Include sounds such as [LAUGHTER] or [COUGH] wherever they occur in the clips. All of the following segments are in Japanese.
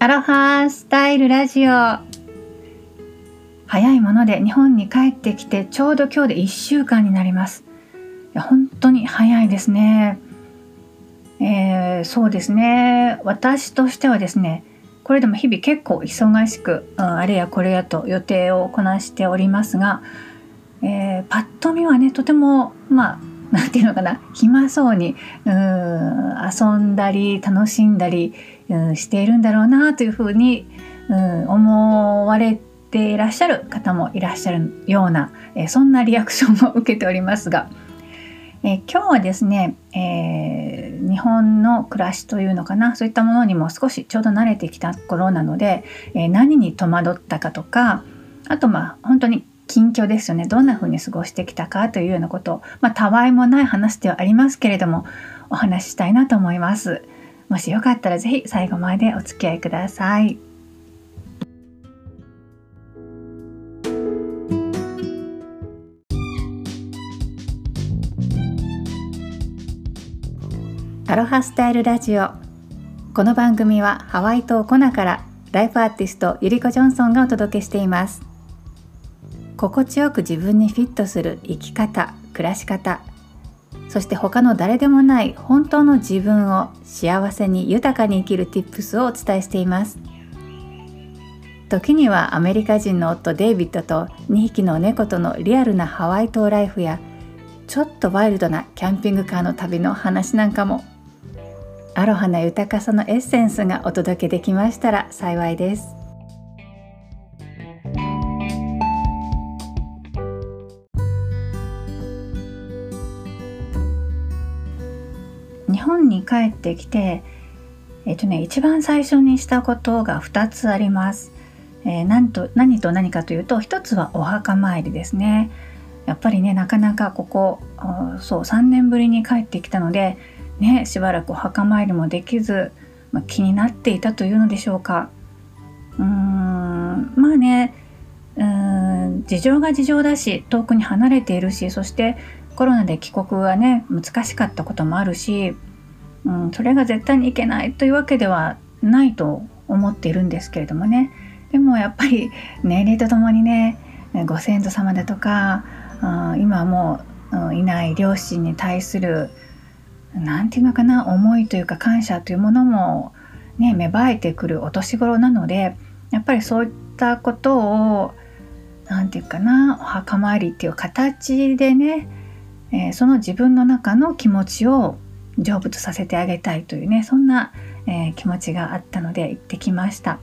アロハスタイルラジオ。早いもので日本に帰ってきてちょうど今日で1週間になります。いや本当に早いですね。えー、そうですね。私としてはですねこれでも日々結構忙しく、うん、あれやこれやと予定をこなしておりますが、えー、パッと見はねとてもまあ何て言うのかな？暇そうにうん遊んだり楽しんだりうんしているんだろうなというふうにうん思われていらっしゃる方もいらっしゃるような、えー、そんなリアクションを受けておりますが、えー、今日はですね、えー、日本の暮らしというのかな？そういったものにも少しちょうど慣れてきた頃なので、え何に戸惑ったかとかあとまあ本当に近況ですよね。どんな風に過ごしてきたかというようなことまあたわいもない話ではありますけれどもお話ししたいなと思います。もしよかったら是非最後までお付き合いください。アロハスタイルラジオ。この番組はハワイ島コナからライフアーティストゆりこジョンソンがお届けしています。心地よく自分にフィットする生き方暮らし方そして他の誰でもない本当の自分を幸せに豊かに生きる Tips をお伝えしています。時にはアメリカ人の夫デイビッドと2匹の猫とのリアルなハワイ島ライフやちょっとワイルドなキャンピングカーの旅の話なんかもアロハな豊かさのエッセンスがお届けできましたら幸いです。本に帰ってきて、えっとね、一番最初にしたことが2つあります。えー、なんと何と何かというと1つはお墓参りですね。やっぱりねなかなかここそう3年ぶりに帰ってきたので、ね、しばらくお墓参りもできず、まあ、気になっていたというのでしょうか。うーんまあねうん事情が事情だし遠くに離れているしそしてコロナで帰国がね難しかったこともあるし、うん、それが絶対にいけないというわけではないと思っているんですけれどもね。でもやっぱり [LAUGHS] 年齢とともにねご先祖様だとか今もういない両親に対する何て言うのかな思いというか感謝というものもね芽生えてくるお年頃なのでやっぱりそういったことを何て言うかなお墓参りっていう形でねえー、その自分の中の気持ちを成仏させてあげたいというねそんな、えー、気持ちがあったので行ってきました。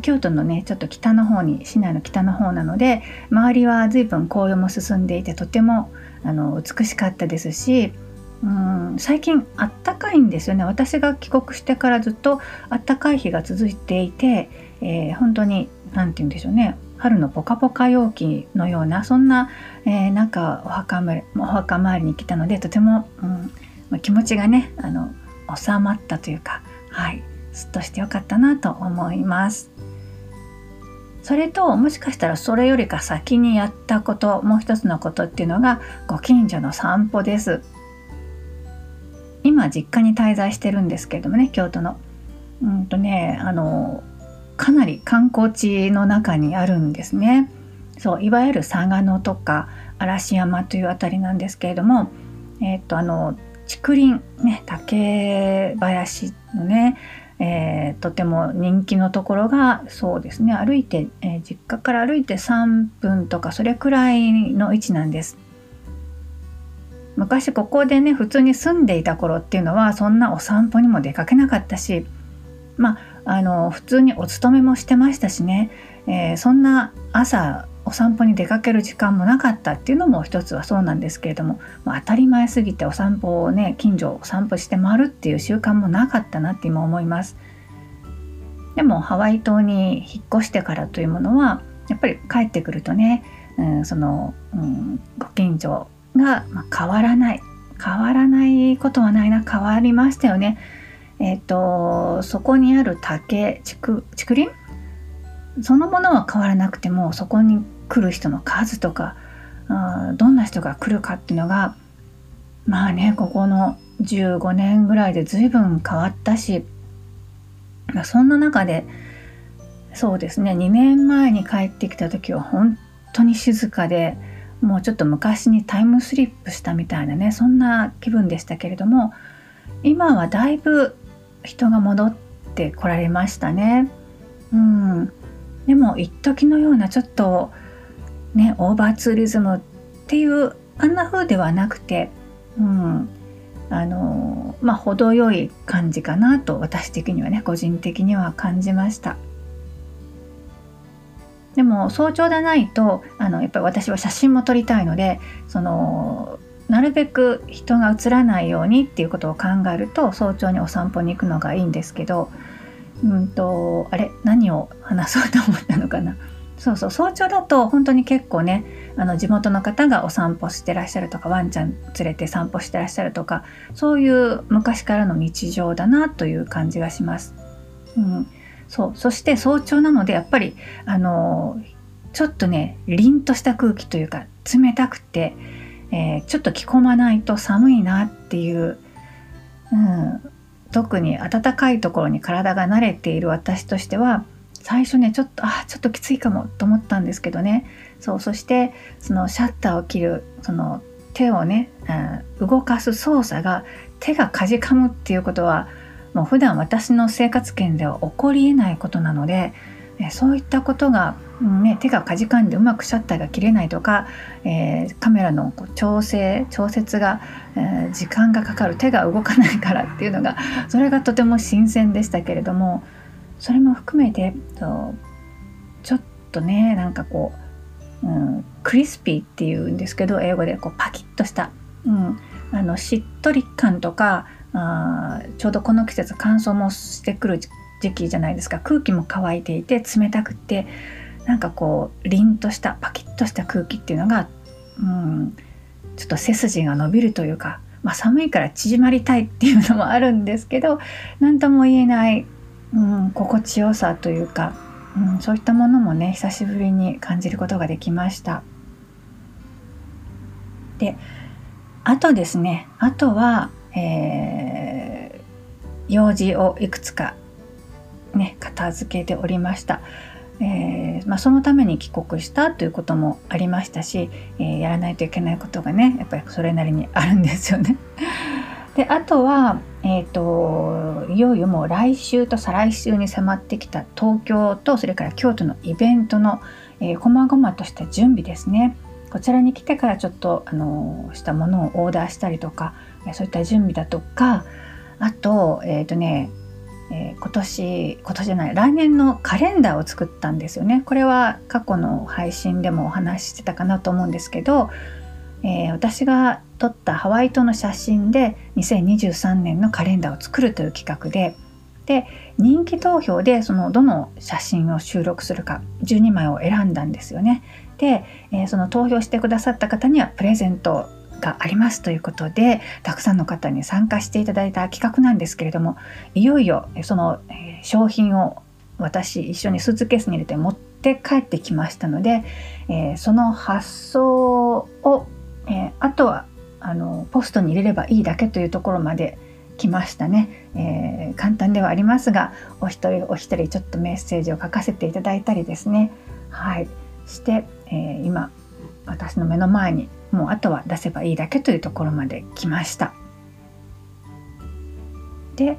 京都のねちょっと北の方に市内の北の方なので周りは随分紅葉も進んでいてとてもあの美しかったですしうん最近あったかいんですよね。私が帰国してからずっとあったかい日が続いていて、えー、本当に何て言うんでしょうね。春のポカポカ陽気のようなそんな、えー、なんかお墓お墓参りに来たのでとても、うん、ま気持ちがねあの収まったというかはいすっとしてよかったなと思います。それともしかしたらそれよりか先にやったこともう一つのことっていうのがご近所の散歩です。今実家に滞在してるんですけれどもね京都の。うんとねあのかなり観光地の中にあるんですね。そういわゆる嵯峨野とか嵐山という辺りなんですけれども、え、っとあの竹林ね竹林のね、えー、とても人気のところがそうですね歩いて、えー、実家から歩いて3分とかそれくらいの位置なんです。昔ここでね普通に住んでいた頃っていうのはそんなお散歩にも出かけなかったしまああの普通にお勤めもしてましたしね、えー、そんな朝お散歩に出かける時間もなかったっていうのも一つはそうなんですけれども、まあ、当たり前すぎてお散歩をね近所を散歩して回るっていう習慣もなかったなって今思います。でもハワイ島に引っ越してからというものはやっぱり帰ってくるとね、うん、その、うん、ご近所が、ま変わらない変わらないことはないな変わりましたよね。えっ、ー、とそこにある竹竹竹林？そのものは変わらなくてもそこに来る人の数とかどんな人が来るかっていうのがまあねここの15年ぐらいで随分変わったしまそんな中でそうですね2年前に帰ってきた時は本当に静かでもうちょっと昔にタイムスリップしたみたいなねそんな気分でしたけれども今はだいぶ人が戻ってこられましたね。うん、でも一時のようなちょっとねオーバーツーリズムっていうあんな風ではなくて、うん、あのまあ程よい感じかなと私的にはね個人的には感じました。でも早朝でないとあのやっぱり私は写真も撮りたいのでそのなるべく人が映らないようにっていうことを考えると早朝にお散歩に行くのがいいんですけどうんとあれ何を話そうと思ったのかなそうそう早朝だと本当に結構ねあの地元の方がお散歩してらっしゃるとかワンちゃん連れて散歩してらっしゃるとかそういう昔からの日常だなという感じがします。うん、そう。そして早朝なのでやっぱりあのちょっとね凛とした空気というか冷たくて、えー、ちょっと着込まないと寒いなっていう、うん、特に暖かいところに体が慣れている私としては最初ねちょっとあちょっときついかもと思ったんですけどね。そうそしてそのシャッターを切るその手をね、うん、動かす操作が手がかじかむっていうことはもう普段私の生活圏では起こりえないことなのでそういったことが、ね、手がかじかんでうまくシャッターが切れないとか、えー、カメラのこう調整調節が、えー、時間がかかる手が動かないからっていうのがそれがとても新鮮でしたけれどもそれも含めてそうちょっとねなんかこう、うん、クリスピーっていうんですけど英語でこうパキッとした、うん、あのしっとり感とかあちょうどこの季節乾燥もしてくる時期じゃないですか。空気も乾いていて冷たくてなんかこう凛としたパキッとした空気っていうのが、うん、ちょっと背筋が伸びるというか、まあ、寒いから縮まりたいっていうのもあるんですけど何とも言えない、うん、心地よさというか、うん、そういったものもね久しぶりに感じることができました。であとですねあとはえー、用事をいくつかね片付けておりました。えーまあ、そのために帰国したということもありましたし、えー、やらないといけないことがねやっぱりそれなりにあるんですよね。であとは、えーと、いよいよもう来週と再来週に迫ってきた東京とそれから京都のイベントの、えー、細々とした準備ですね。こちらに来てからちょっとあのしたものをオーダーしたりとかそういった準備だとかあとえっ、ー、とねえー、今年今年じゃない来年のカレンダーを作ったんですよねこれは過去の配信でもお話ししてたかなと思うんですけど、えー、私が撮ったハワイ島の写真で2023年のカレンダーを作るという企画でで人気投票でそのどの写真を収録するか12枚を選んだんですよね。で、えー、その投票してくださった方にはプレゼントがありますということでたくさんの方に参加していただいた企画なんですけれどもいよいよその、商品を私一緒にスーツケースに入れて持って帰ってきましたので、えー、その発送を、えー、あとはあのポストに入れればいいだけというところまで来ましたね、えー、簡単ではありますがお一人お一人ちょっとメッセージを書かせていただいたりですね。はい。して、えー、今私の目の前にもうあとは出せばいいだけというところまで来ました。で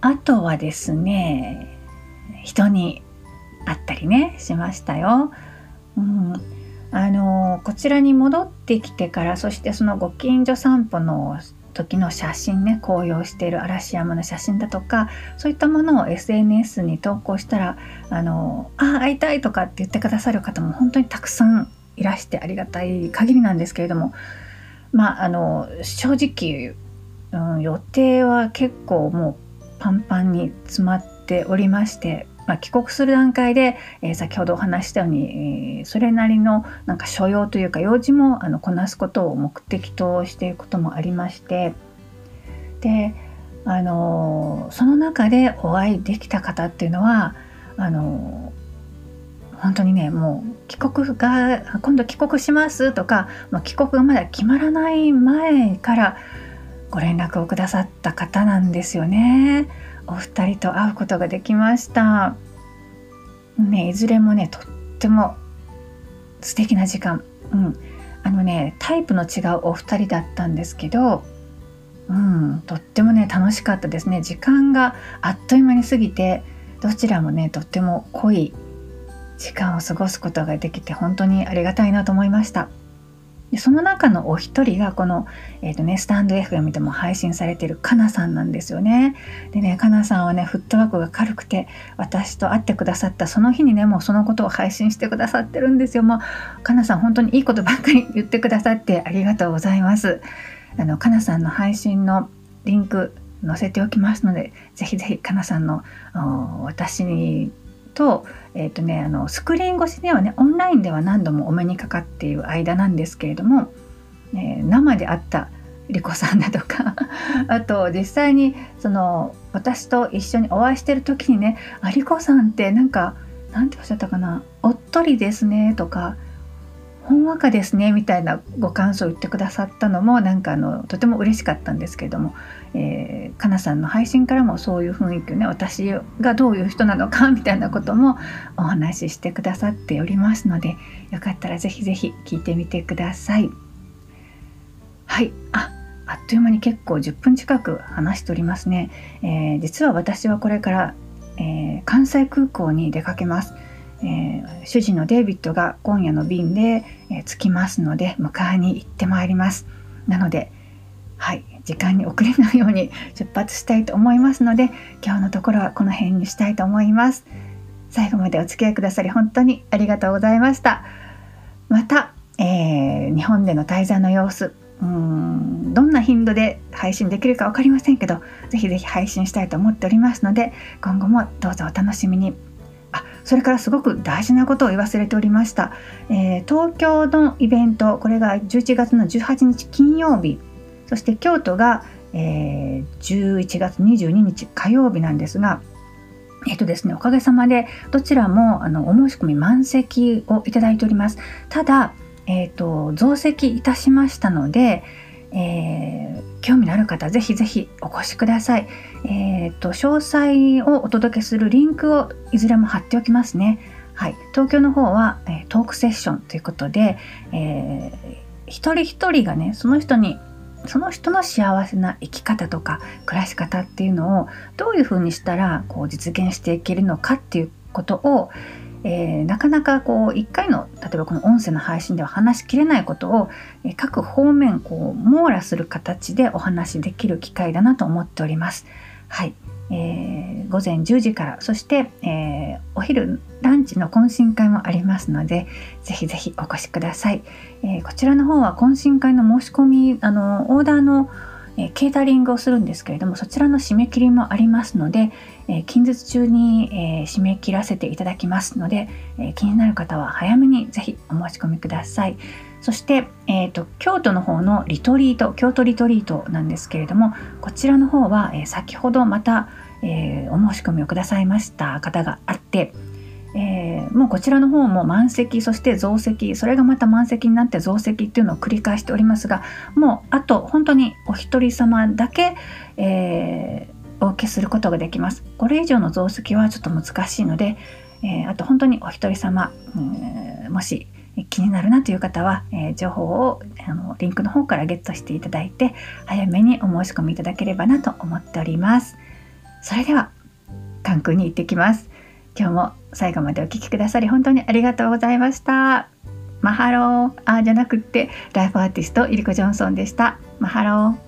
あとはですね人に会ったりねしましたよ、うん、あのこちらに戻ってきてからそしてそのご近所散歩の時の写真ね紅葉している嵐山の写真だとかそういったものを SNS に投稿したら「あのあ会いたい」とかって言ってくださる方も本当にたくさんいらしてありがたい限りなんですけれどもまああの正直、うん、予定は結構もうパンパンに詰まっておりましてまあ、帰国する段階で、えー、先ほどお話したように、えー、それなりのなんか所用というか用事もあのこなすことを目的としていることもありましてであのー、その中でお会いできた方っていうのはあの本当にねもう帰国が今度帰国しますとか、ま、帰国がまだ決まらない前からご連絡をくださった方なんですよね。お二人と会うことができました。ねいずれもねとっても素敵な時間。うん。あのねタイプの違うお二人だったんですけどうん、とってもね楽しかったですね。時間があっという間に過ぎてどちらもねとっても濃い時間を過ごすことができて本当にありがたいなと思いました。でその中のお一人がこの、えーとね、スタンド FM でも配信されてるかなさんなんですよね。でねかなさんはねフットワークが軽くて私と会ってくださったその日にねもうそのことを配信してくださってるんですよ。もうかなさん本当にいいことばっかり言ってくださってありがとうございます。あのかなさんの配信のリンク載せておきますのでぜひぜひかなさんの私にと,、えーとね、あのスクリーン越しではねオンラインでは何度もお目にかかっている間なんですけれども、えー、生で会った莉子さんだとか [LAUGHS] あと実際にその私と一緒にお会いしてる時にね「あ莉子さんってなんかなんておっしゃったかなおっとりですね」とかほんわかですねみたいなご感想を言ってくださったのもなんかあのとても嬉しかったんですけれども、えー、かなさんの配信からもそういう雰囲気をね私がどういう人なのかみたいなこともお話ししてくださっておりますのでよかったらぜひぜひ聞いてみてください。はいああっという間に結構10分近く話しておりますね。えー、実は私はこれから、えー、関西空港に出かけます。えー、主人のデイビッドが今夜の便で、えー、着きますので迎えに行ってまいります。なのではい時間に遅れないように [LAUGHS] 出発したいと思いますので今日のところはこの辺にしたいと思います。最後までお付き合いくださり本当にありがとうございました。また、えー、日本での滞在の様子うんどんな頻度で配信できるか分かりませんけどぜひぜひ配信したいと思っておりますので今後もどうぞお楽しみに。それからすごく大事なことを言い忘れておりました、えー、東京のイベントこれが11月の18日金曜日そして京都が、えー、11月22日火曜日なんですがえっ、とですね、おかげさまでどちらもあのお申し込み満席をいただいております。ただ、えっ、と増席いたしましたので、えー、興味のある方ぜひぜひお越しください。えーと、詳細をお届けするリンクをいずれも貼っておきますね。はい、東京の方は、えー、トークセッションということで、えー、一人一人がねその人にその人の幸せな生き方とか暮らし方っていうのをどういうふうにしたらこう実現していけるのかっていうことを、えー、なかなかこう1回の例えばこの音声の配信では話しきれないことを、えー、各方面こう網羅する形でお話しできる機会だなと思っております。はい、えー、午前10時からそして、えー、お昼ランチの懇親会もありますのでぜひぜひお越しください、えー、こちらの方は懇親会の申し込みあのオーダーのえケータリングをするんですけれどもそちらの締め切りもありますので、え近日中に、え締め切らせていただきますので、え気になる方は早めにぜひお申し込みください。そして、えーと、京都の方のリトリート京都リトリートなんですけれどもこちらの方は、え先ほどまた、えお申し込みをくださいました方があってえー、もうこちらの方も満席そして増席それがまた満席になって増席っていうのを繰り返しておりますがもうあと本当にお一人様だけ、えー、お受けすることができます。これ以上の増席はちょっと難しいので、えー、あと本当にお一人様、うん、もし気になるなという方は、えー、情報をあのリンクの方からゲットしていただいて早めにお申し込みいただければなと思っております。それでは関空に行ってきます。今日も最後までお聴きくださり本当にありがとうございました。マハロー。あ、じゃなくって、ライフアーティスト、イリコ・ジョンソンでした。マハロー。